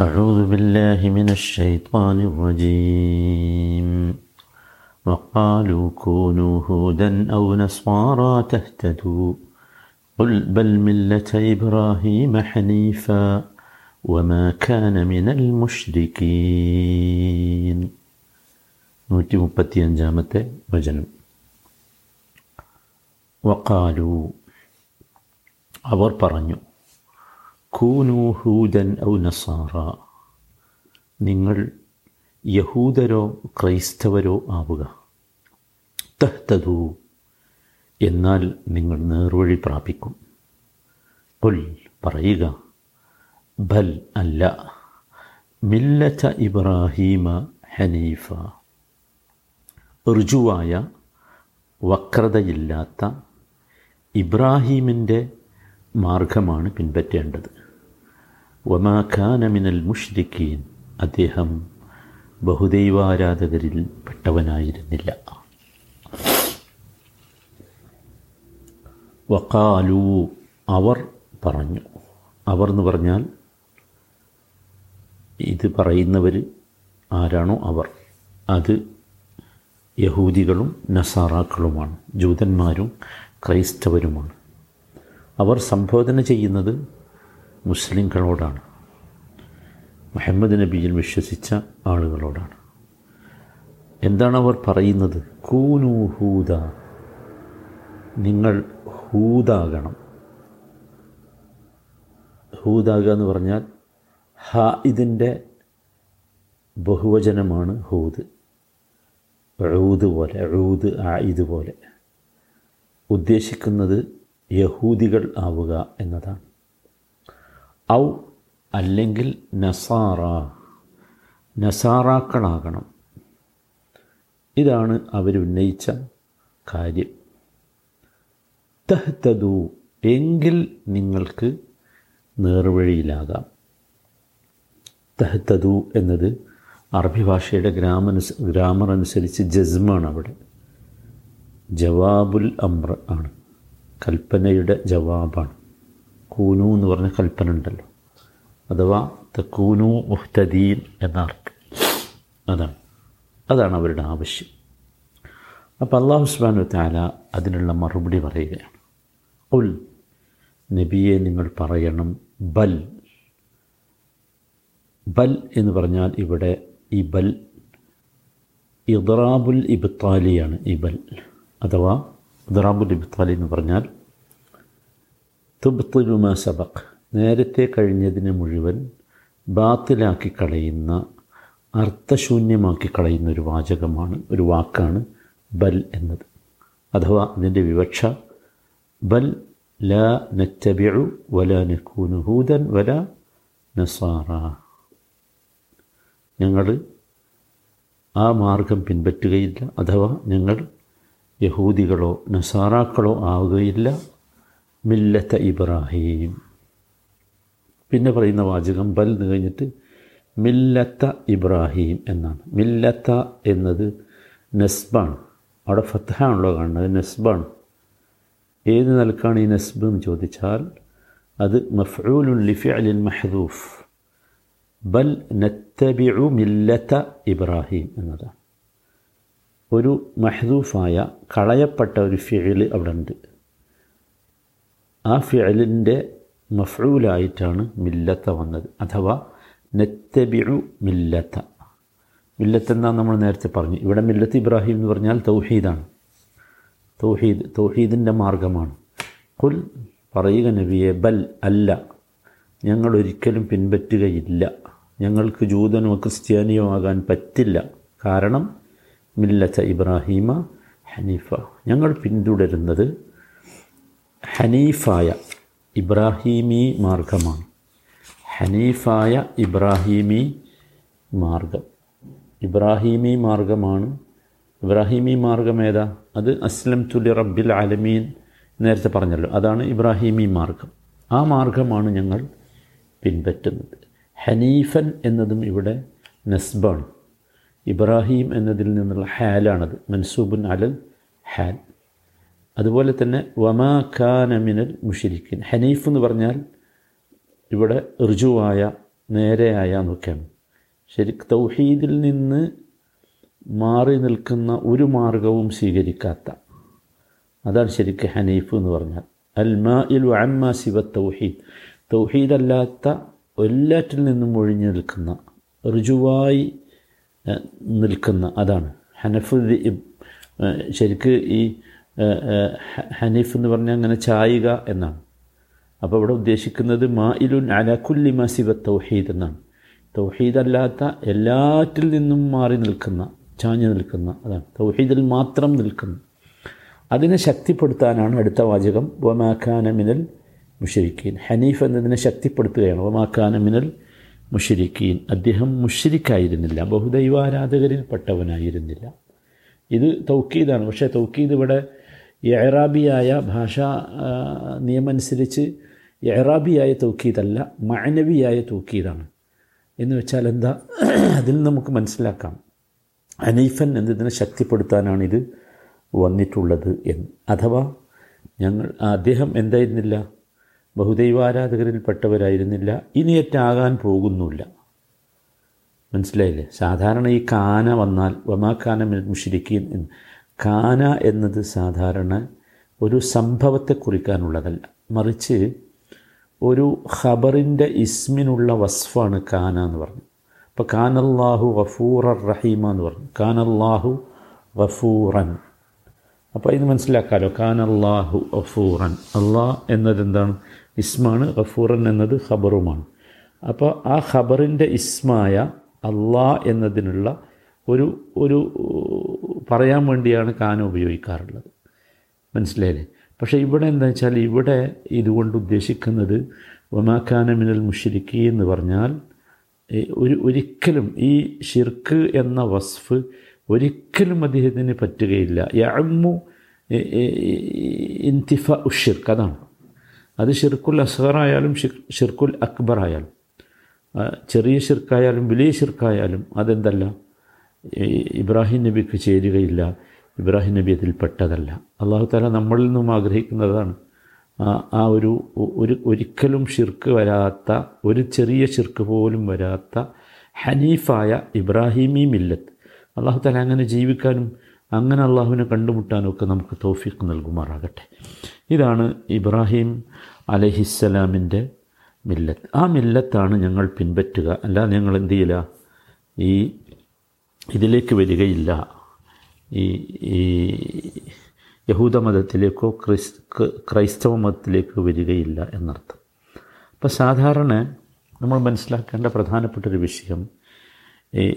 أعوذ بالله من الشيطان الرجيم وقالوا كونوا هودا أو نصارى تهتدوا قل بل ملة إبراهيم حنيفا وما كان من المشركين നൂറ്റി മുപ്പത്തിയഞ്ചാമത്തെ വചനം വക്കാലു അവർ പറഞ്ഞു കൂനു ഹൂദൻ ഔ നസാറ. നിങ്ങൾ യഹൂദരോ ക്രൈസ്തവരോ ആവുക. തഹ്തദു. എന്നാൽ നിങ്ങൾ നേർവഴി പ്രാപിക്കും. പുൽ പറയുക ബൽ അല്ല മില്ലച്ച ഇബ്രാഹീമ ഹനീഫ. ഋജുവായ വക്രതയില്ലാത്ത ഇബ്രാഹീമിന്റെ മാർഗമാണ് പിൻപറ്റേണ്ടത്. വമാ ഖാന മിനൽ മുഷ്രിഖീൻ അദ്ദേഹം ബഹുദൈവാരാധകരിൽ പെട്ടവനായിരുന്നില്ല. വക്കാലു അവർ പറഞ്ഞു. അവർ എന്ന് പറഞ്ഞാൽ ഇത് പറയുന്നവർ ആരാണോ അവർ. അത് യഹൂദികളും നസാറാക്കളുമാണ്. ജൂതന്മാരും ക്രൈസ്തവരുമാണ്. അവർ സംബോധന ചെയ്യുന്നത് മുസ്ലിങ്ങളോടാണ്. മുഹമ്മദ് നബിയിൽ വിശ്വസിച്ച ആളുകളോടാണ്. എന്താണ് അവർ പറയുന്നത്? കൂനു ഹൂദ. നിങ്ങൾ ഹൂദാകണം. ഹൂദാകുക എന്ന് പറഞ്ഞാൽ ഹ ഇതിന്റെ ബഹുവചനമാണ് ഹൂദ്. റൂദ് പോലെ റൂദ് ആ ഇതുപോലെ ഉദ്ദേശിക്കുന്നത് യഹൂദികൾ ആവുക എന്നതാണ്. ഔ അല്ലെങ്കിൽ നസാറ. നസാറാക്കളാകണം. ഇതാണ് അവരുന്നയിച്ച കാര്യം. തഹ്തദു എങ്കിൽ നിങ്ങൾക്ക് നേർവഴിയിലാകാം. തഹ്തദു എന്നത് അറബി ഭാഷയുടെ ഗ്രാമനുസ ഗ്രാമർ അനുസരിച്ച് ജസ്മാണ് അവിടെ. ജവാബുൽ അമ്ര ആണ്. കൽപ്പനയുടെ ജവാബാണ്. കൂനു എന്ന് പറഞ്ഞ കൽപ്പന ഉണ്ടല്ലോ അഥവാ തക്കൂനു മുഹ്തദീൻ എന്ന അർത്ഥം അതാണ്. അതാണ് അവരുടെ ആവശ്യം. അപ്പോൾ അള്ളാഹു സുബാനു താല അതിനുള്ള മറുപടി പറയുകയാണ്. ഉൽ നബിയെ നിങ്ങൾ പറയണം ബൽ. ബൽ എന്ന് പറഞ്ഞാൽ ഇവിടെ ഈ ബൽ ഇദ്റാബുൽ ഇബ്താലിയാണ് ഈ ബൽ. അഥവാ ഇദ്റാബുൽ ഇബ്താലി എന്ന് പറഞ്ഞാൽ തുബ്തുലുമ സബക് നേരത്തെ കഴിഞ്ഞതിനെ മുഴുവൻ ബാത്തിലാക്കി കളയുന്ന അർത്ഥശൂന്യമാക്കി കളയുന്ന ഒരു വാചകമാണ് ഒരു വാക്കാണ് ബൽ എന്നത്. അഥവാ അതിന്റെ വിവക്ഷ ബൽ ല നറ്റബിഴു വല നക്കൂനു ഹൂദൻ വല നസാറ. ഞങ്ങൾ ആ മാർഗം പിൻപറ്റുകയില്ല. അഥവാ ഞങ്ങൾ യഹൂദികളോ നസാറാക്കളോ ആവുകയില്ല. മില്ലത്ത ഇബ്രാഹീം. പിന്നെ പറയുന്ന വാചകം ബൽ എന്ന് കഴിഞ്ഞിട്ട് മില്ലത്ത ഇബ്രാഹീം എന്നാണ്. മില്ലത്ത എന്നത് നസ്ബാണ്. അവിടെ ഫത്തഹാണല്ലോ കാണുന്നത് നസ്ബാണ്. ഏത് നിലക്കാണ് ഈ നസ്ബ് എന്ന് ചോദിച്ചാൽ അത് മഫ്ഊലുൻ ലിഫിഅലിൻ മെഹദൂഫ്. ബൽ നത്തബിഉ മില്ലത്ത ഇബ്രാഹീം എന്നതാണ്. ഒരു മെഹദൂഫായ കളയപ്പെട്ട ഒരു ഫിയൽ അവിടെ ഉണ്ട്. ആ ഫിഅലിന്റെ മഫ്ഊലായിട്ടാണ് മില്ലത്ത വന്നത്. അഥവാ നത്തബിഉ മില്ലത്ത. മില്ലത്ത് എന്നാണ് നമ്മൾ നേരത്തെ പറഞ്ഞു. ഇവിടെ മില്ലത്ത് ഇബ്രാഹിം എന്ന് പറഞ്ഞാൽ തൗഹീദാണ്. തൗഹീദ് തൗഹീദിന്റെ മാർഗമാണ്. കുൽ പറയുക നബിയെ ബൽ അല്ല. ഞങ്ങൾ ഒരിക്കലും പിൻപറ്റുകയില്ല. ഞങ്ങൾക്ക് ജൂതനോ ക്രിസ്ത്യാനിയോ ആകാൻ പറ്റില്ല. കാരണം മില്ലത്ത ഇബ്രാഹീമ ഹനീഫ. ഞങ്ങൾ പിന്തുടരുന്നത് ഹനീഫായ ഇബ്രാഹീമി മാർഗമാണ്. ഹനീഫായ ഇബ്രാഹീമി മാർഗം. ഇബ്രാഹീമി മാർഗമാണ്. ഇബ്രാഹീമി മാർഗം ഏതാ? അത് അസ്ലം തുലി റബ്ബിൽ ആലമീൻ നേരത്തെ പറഞ്ഞല്ലോ. അതാണ് ഇബ്രാഹീമി മാർഗം. ആ മാർഗമാണ് ഞങ്ങൾ പിൻപറ്റുന്നത്. ഹനീഫൻ എന്നതും ഇവിടെ നസ്ബാണ്. ഇബ്രാഹീം എന്നതിൽ നിന്നുള്ള ഹാലാണത്. മൻസൂബുൻ അലൽ ഹാൽ. അതുപോലെ തന്നെ വമാ ഖാനമിനൽ മുഷിരിക്കിൻ. ഹനീഫ് എന്ന് പറഞ്ഞാൽ ഇവിടെ ഋജുവായ നേരെയായ എന്നൊക്കെയാണ്. ശരിക്ക് തൗഹീദിൽ നിന്ന് മാറി നിൽക്കുന്ന ഒരു മാർഗവും സ്വീകരിക്കാത്ത. അതാണ് ശരിക്ക് ഹനീഫ് എന്ന് പറഞ്ഞാൽ. അൽമാ ഇൽ അമ്മ ശിവ തൗഹീദ്. തൗഹീദ് അല്ലാത്ത എല്ലാറ്റിൽ നിന്നും ഒഴിഞ്ഞു നിൽക്കുന്ന ഋജുവായി നിൽക്കുന്ന അതാണ്. ഹനഫ് ശരിക്ക് ഈ ഹനീഫ് എന്ന് പറഞ്ഞാൽ അങ്ങനെ ചായുക എന്നാണ്. അപ്പോൾ ഇവിടെ ഉദ്ദേശിക്കുന്നത് മാ ഇലുൻ അലക്കുല്ലി മാ ശിവ തൗഹീദ് എന്നാണ്. തൗഹീദ് അല്ലാത്ത എല്ലാറ്റിൽ നിന്നും മാറി നിൽക്കുന്ന ചാഞ്ഞു നിൽക്കുന്ന അതാണ്. തൗഹീദിൽ മാത്രം നിൽക്കുന്ന. അതിനെ ശക്തിപ്പെടുത്താനാണ് അടുത്ത വാചകം. വമാഖാന മിനൽ മുഷരിക്കീൻ. ഹനീഫ് എന്നതിനെ ശക്തിപ്പെടുത്തുകയാണ്. വമാഖാന മിനൽ മുഷരിക്കീൻ. അദ്ദേഹം മുഷരിക്കായിരുന്നില്ല. ബഹുദൈവാരാധകരിൽപ്പെട്ടവനായിരുന്നില്ല. ഇത് തൗക്കീദാണ് പക്ഷേ തൗക്കീദ് ഇവിടെ എറാബിയായ ഭാഷാ നിയമം നിയമമനുസരിച്ച് എറാബിയായ തൂക്കീതല്ല മാനവിയായ തൂക്കീതാണ് എന്ന് വെച്ചാൽ എന്താ അതിൽ നമുക്ക് മനസ്സിലാക്കാം. അനീഫൻ എന്നതിനെ ശക്തിപ്പെടുത്താനാണിത് വന്നിട്ടുള്ളത് എന്ന്. അഥവാ ഞങ്ങൾ അദ്ദേഹം എന്തായിരുന്നില്ല? ബഹുദൈവാരാധകരിൽപ്പെട്ടവരായിരുന്നില്ല. ഇനിയേറ്റാകാൻ പോകുന്നില്ല മനസ്സിലായില്ലേ? സാധാരണ ഈ കാന വന്നാൽ വമാക്കാന മുഷിരിക്കീൻ എന്ന്. കാന എന്നത് സാധാരണ ഒരു സംഭവത്തെ കുറിക്കാനുള്ളതല്ല. മറിച്ച് ഒരു ഖബറിന്റെ ഇസ്മിനുള്ള വസ്ഫാണ് കാന എന്ന് പറഞ്ഞു. അപ്പോൾ കാനല്ലാഹു ഗഫൂറ റഹീമ എന്ന് പറഞ്ഞു. കാനല്ലാഹു ഗഫൂറൻ അപ്പോൾ ഇത് മനസ്സിലാക്കാമല്ലോ കാനല്ലാഹു ഗഫൂറൻ അള്ളാഹ് എന്നതെന്താണ് ഇസ്മാണ്. ഗഫൂറൻ എന്നത് ഖബറുമാണ്. അപ്പോൾ ആ ഖബറിന്റെ ഇസ്മായ അള്ളാ എന്നതിനുള്ള ഒരു ഒരു പറയാൻ വേണ്ടിയാണ് കാന ഉപയോഗിക്കാറുള്ളത്. മനസ്സിലായില്ലേ? പക്ഷേ ഇവിടെ എന്താ വെച്ചാൽ ഇവിടെ ഇതുകൊണ്ട് ഉദ്ദേശിക്കുന്നത് ഒമാഖാന മിനൽ മുഷിരിക്കി എന്ന് പറഞ്ഞാൽ ഒരു ഒരിക്കലും ഈ ഷിർക്ക് എന്ന വസ്ഫ് ഒരിക്കലും അദ്ദേഹത്തിന് പറ്റുകയില്ല. യഅമ്മു ഇൻതിഫ ഉഷിർക്ക് അതാണ്. അത് ഷിർക്കുൽ അസ്ഹറായാലും ഷിർക്കുൽ അക്ബർ ആയാലും ചെറിയ ഷിർക്കായാലും വലിയ ഷിർക്കായാലും അതെന്തല്ല? ഇബ്രാഹിം നബിക്ക് ചേരുകയില്ല ഇബ്രാഹിം നബി അതിൽ പെട്ടതല്ല. അള്ളാഹു താല നമ്മളിൽ നിന്നും ആഗ്രഹിക്കുന്നതാണ്. ആ ഒരു ഒരു ഒരിക്കലും ഷിർക്ക് വരാത്ത ഒരു ചെറിയ ഷിർക്ക് പോലും വരാത്ത ഹനീഫായ ഇബ്രാഹിമി മില്ലത്ത്. അള്ളാഹു താല അങ്ങനെ ജീവിക്കാനും അങ്ങനെ അള്ളാഹുവിനെ കണ്ടുമുട്ടാനും ഒക്കെ നമുക്ക് തോഫിക്ക് നൽകുമാറാകട്ടെ. ഇതാണ് ഇബ്രാഹിം അലഹിസ്സലാമിന്റെ മില്ലത്ത്. ആ മില്ലത്താണ് ഞങ്ങൾ പിൻപറ്റുക. അല്ലാതെ ഞങ്ങൾ എന്ത് ചെയ്യില്ല? ഈ ഇതിലേക്ക് വരികയില്ല. ഈ ഈ യഹൂദ മതത്തിലേക്കോ ക്രിസ് ക്രൈസ്തവ മതത്തിലേക്കോ വരികയില്ല എന്നർത്ഥം. അപ്പോൾ സാധാരണ നമ്മൾ മനസ്സിലാക്കേണ്ട പ്രധാനപ്പെട്ടൊരു വിഷയം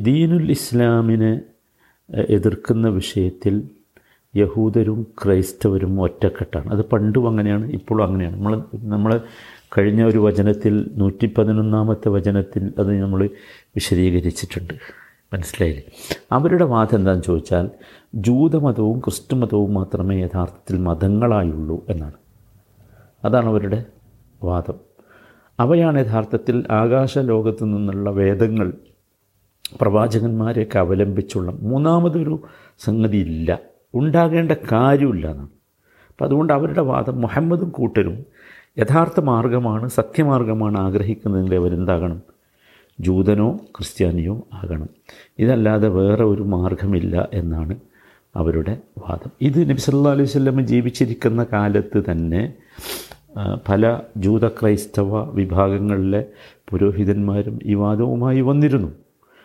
ദീനുൽ ഇസ്ലാമിനെ എതിർക്കുന്ന വിഷയത്തിൽ യഹൂദരും ക്രൈസ്തവരും ഒറ്റക്കെട്ടാണ്. അത് പണ്ടും അങ്ങനെയാണ് ഇപ്പോഴും അങ്ങനെയാണ്. നമ്മൾ നമ്മൾ കഴിഞ്ഞ ഒരു വചനത്തിൽ നൂറ്റി പതിനൊന്നാമത്തെ വചനത്തിൽ അത് നമ്മൾ വിശദീകരിച്ചിട്ടുണ്ട്. മനസ്സിലായില്ലേ? അവരുടെ വാദം എന്താണെന്ന് ചോദിച്ചാൽ ജൂതമതവും ക്രിസ്തുമതവും മാത്രമേ യഥാർത്ഥത്തിൽ മതങ്ങളായുള്ളൂ എന്നാണ്. അതാണ് അവരുടെ വാദം. അവയാണ് യഥാർത്ഥത്തിൽ ആകാശ ലോകത്തു നിന്നുള്ള വേദങ്ങൾ പ്രവാചകന്മാരെയൊക്കെ അവലംബിച്ചുള്ള മൂന്നാമതൊരു സംഗതി ഇല്ല ഉണ്ടാകേണ്ട കാര്യമില്ല എന്നാണ്. അപ്പം അതുകൊണ്ട് അവരുടെ വാദം മുഹമ്മദും കൂട്ടരും യഥാർത്ഥ മാർഗമാണ് സത്യമാർഗമാണ് ആഗ്രഹിക്കുന്നതിന്റെ അവരെന്താകണം ജൂതനോ ക്രിസ്ത്യാനിയോ ആകണം. ഇതല്ലാതെ വേറെ ഒരു മാർഗമില്ല എന്നാണ് അവരുടെ വാദം. ഇത് നബി സല്ലാ അലൈഹി സ്വല്ലം ജീവിച്ചിരിക്കുന്ന കാലത്ത് തന്നെ പല ജൂത ക്രൈസ്തവ വിഭാഗങ്ങളിലെ പുരോഹിതന്മാരും ഈ വാദവുമായി വന്നിരുന്നു.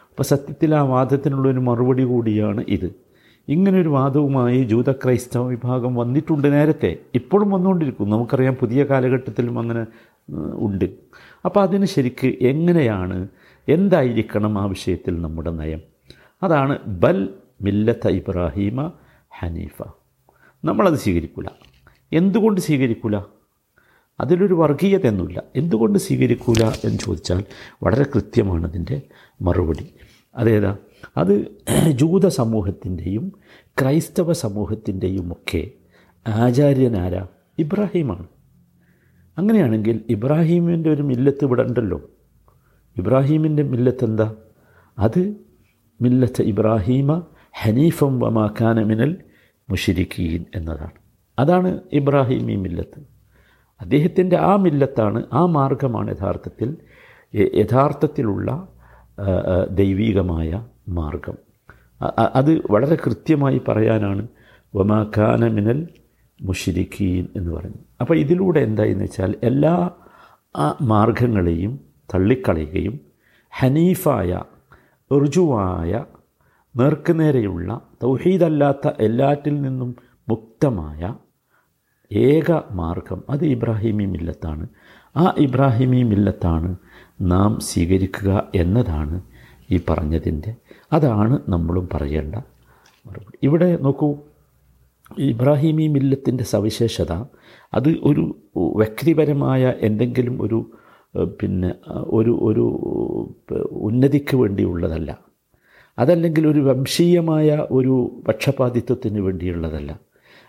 അപ്പോൾ സത്യത്തിൽ ആ വാദത്തിനുള്ളൊരു മറുപടി കൂടിയാണ് ഇത്. ഇങ്ങനൊരു വാദവുമായി ജൂത ക്രൈസ്തവ വിഭാഗം വന്നിട്ടുണ്ട് നേരത്തെ. ഇപ്പോഴും വന്നുകൊണ്ടിരിക്കും നമുക്കറിയാം പുതിയ കാലഘട്ടത്തിലും അങ്ങനെ ഉണ്ട്. അപ്പോൾ അതിന് ശരിക്ക് എങ്ങനെയാണ് എന്തായിരിക്കണം ആ വിഷയത്തിൽ നമ്മുടെ നയം? അതാണ് ബൽ മില്ലത്ത ഇബ്രാഹീമ ഹനീഫ. നമ്മളത് സ്വീകരിക്കൂല. എന്തുകൊണ്ട് സ്വീകരിക്കൂല? അതിലൊരു വർഗീയതയൊന്നുമില്ല. എന്തുകൊണ്ട് സ്വീകരിക്കൂല എന്ന് ചോദിച്ചാൽ വളരെ കൃത്യമാണ് അതിന്റെ മറുപടി. അതേതാ? അത് ജൂത സമൂഹത്തിന്റെയും ക്രൈസ്തവ സമൂഹത്തിന്റെയും ഒക്കെ ആചാര്യനാരാ ഇബ്രാഹിമാണ്. അങ്ങനെയാണെങ്കിൽ ഇബ്രാഹീമിന്റെ ഒരു മില്ലത്ത് ഇവിടെ ഉണ്ടല്ലോ. ഇബ്രാഹീമിന്റെ മില്ലത്ത് എന്താ അത് മില്ലത്ത് ഇബ്രാഹീമ ഹനീഫം വമാക്കാന മിനൽ മുഷിരിക്കീൻ എന്നതാണ്. അതാണ് ഇബ്രാഹിമി മില്ലത്ത്. അദ്ദേഹത്തിന്റെ ആ മില്ലത്താണ് ആ മാർഗമാണ് യഥാർത്ഥത്തിൽ യഥാർത്ഥത്തിലുള്ള ദൈവീകമായ മാർഗം. അത് വളരെ കൃത്യമായി പറയാനാണ്. വമാക്കാനമിനൽ മിനൽ മുഷിരിഖീൻ എന്ന് പറഞ്ഞു. അപ്പോൾ ഇതിലൂടെ എന്തായെന്ന് വെച്ചാൽ എല്ലാ മാർഗങ്ങളെയും തള്ളിക്കളയുകയും ഹനീഫായ ഋജുവായ നേർക്കുനേരെയുള്ള തൗഹീദല്ലാത്ത എല്ലാറ്റിൽ നിന്നും മുക്തമായ ഏക മാർഗം അത് ഇബ്രാഹിമി മില്ലത്താണ്. ആ ഇബ്രാഹിമി മില്ലത്താണ് നാം സ്വീകരിക്കുക എന്നതാണ് ഈ പറഞ്ഞതിന്റെ. അതാണ് നമ്മളും പറയേണ്ട മറുപടി. ഇവിടെ നോക്കൂ ഇബ്രാഹിമി മില്ലത്തിന്റെ സവിശേഷത അത് ഒരു വ്യക്തിപരമായ എന്തെങ്കിലും ഒരു പിന്നെ ഒരു ഒരു ഉന്നതിക്ക് വേണ്ടിയുള്ളതല്ല. അതല്ലെങ്കിൽ ഒരു വംശീയമായ ഒരു പക്ഷപാതിത്വത്തിന് വേണ്ടിയുള്ളതല്ല.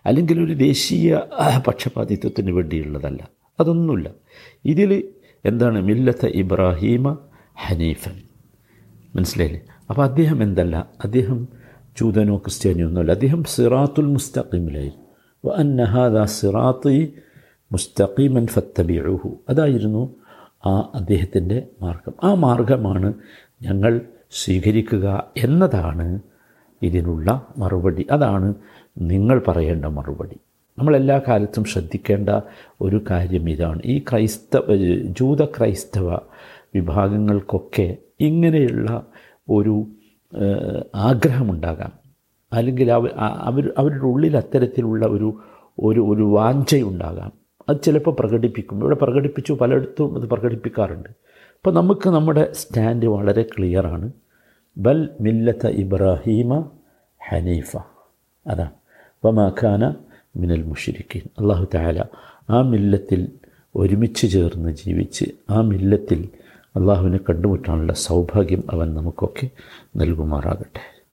അല്ലെങ്കിൽ ഒരു ദേശീയ പക്ഷപാതിത്വത്തിന് വേണ്ടിയുള്ളതല്ല. അതൊന്നുമില്ല. ഇതിൽ എന്താണ് മില്ലത്ത് ഇബ്രാഹീമ ഹനീഫൻ? മനസ്സിലായില്ലേ? അപ്പോൾ അദ്ദേഹം എന്തല്ല? അദ്ദേഹം ജൂതനോ ക്രിസ്ത്യാനിയോ ഒന്നുമല്ല. അദ്ദേഹം സിറാത്തുൽ മുസ്തഖീമിലായിരുന്നു. അന്നഹാദ സിറാത്തി മുസ്തഖീമൻ ഫത്തബിഉഹു. അതായിരുന്നു ആ അദ്ദേഹത്തിന്റെ മാർഗം. ആ മാർഗമാണ് ഞങ്ങൾ സ്വീകരിക്കുക എന്നതാണ് ഇതിനുള്ള മറുപടി. അതാണ് നിങ്ങൾ പറയേണ്ട മറുപടി. നമ്മളെല്ലാ കാലത്തും ശ്രദ്ധിക്കേണ്ട ഒരു കാര്യം ഇതാണ്. ഈ ക്രൈസ്തവ ജൂത ക്രൈസ്തവ വിഭാഗങ്ങൾക്കൊക്കെ ഇങ്ങനെയുള്ള ഒരു ആഗ്രഹമുണ്ടാകാം. അല്ലെങ്കിൽ അവർ അവരുടെ ഉള്ളിൽ അത്തരത്തിലുള്ള ഒരു ഒരു ഒരു വാഞ്ചയുണ്ടാകാം. അത് ചിലപ്പോൾ പ്രകടിപ്പിക്കും. ഇവിടെ പ്രകടിപ്പിച്ചു പലയിടത്തും അത് പ്രകടിപ്പിക്കാറുണ്ട്. അപ്പോൾ നമുക്ക് നമ്മുടെ സ്റ്റാൻഡ് വളരെ ക്ലിയറാണ്. ബൽ മില്ലത്ത ഇബ്രാഹീമ ഹനീഫ. അതാണ് വമാഖാന മിനൽ മുഷിരിക്കീൻ. അള്ളാഹു താല ആ മില്ലത്തിൽ ഒരുമിച്ച് ചേർന്ന് ജീവിച്ച് ആ മില്ലത്തിൽ അള്ളാഹുവിനെ കണ്ടുമുട്ടാനുള്ള സൗഭാഗ്യം അവൻ നമുക്കൊക്കെ നൽകുമാറാകട്ടെ.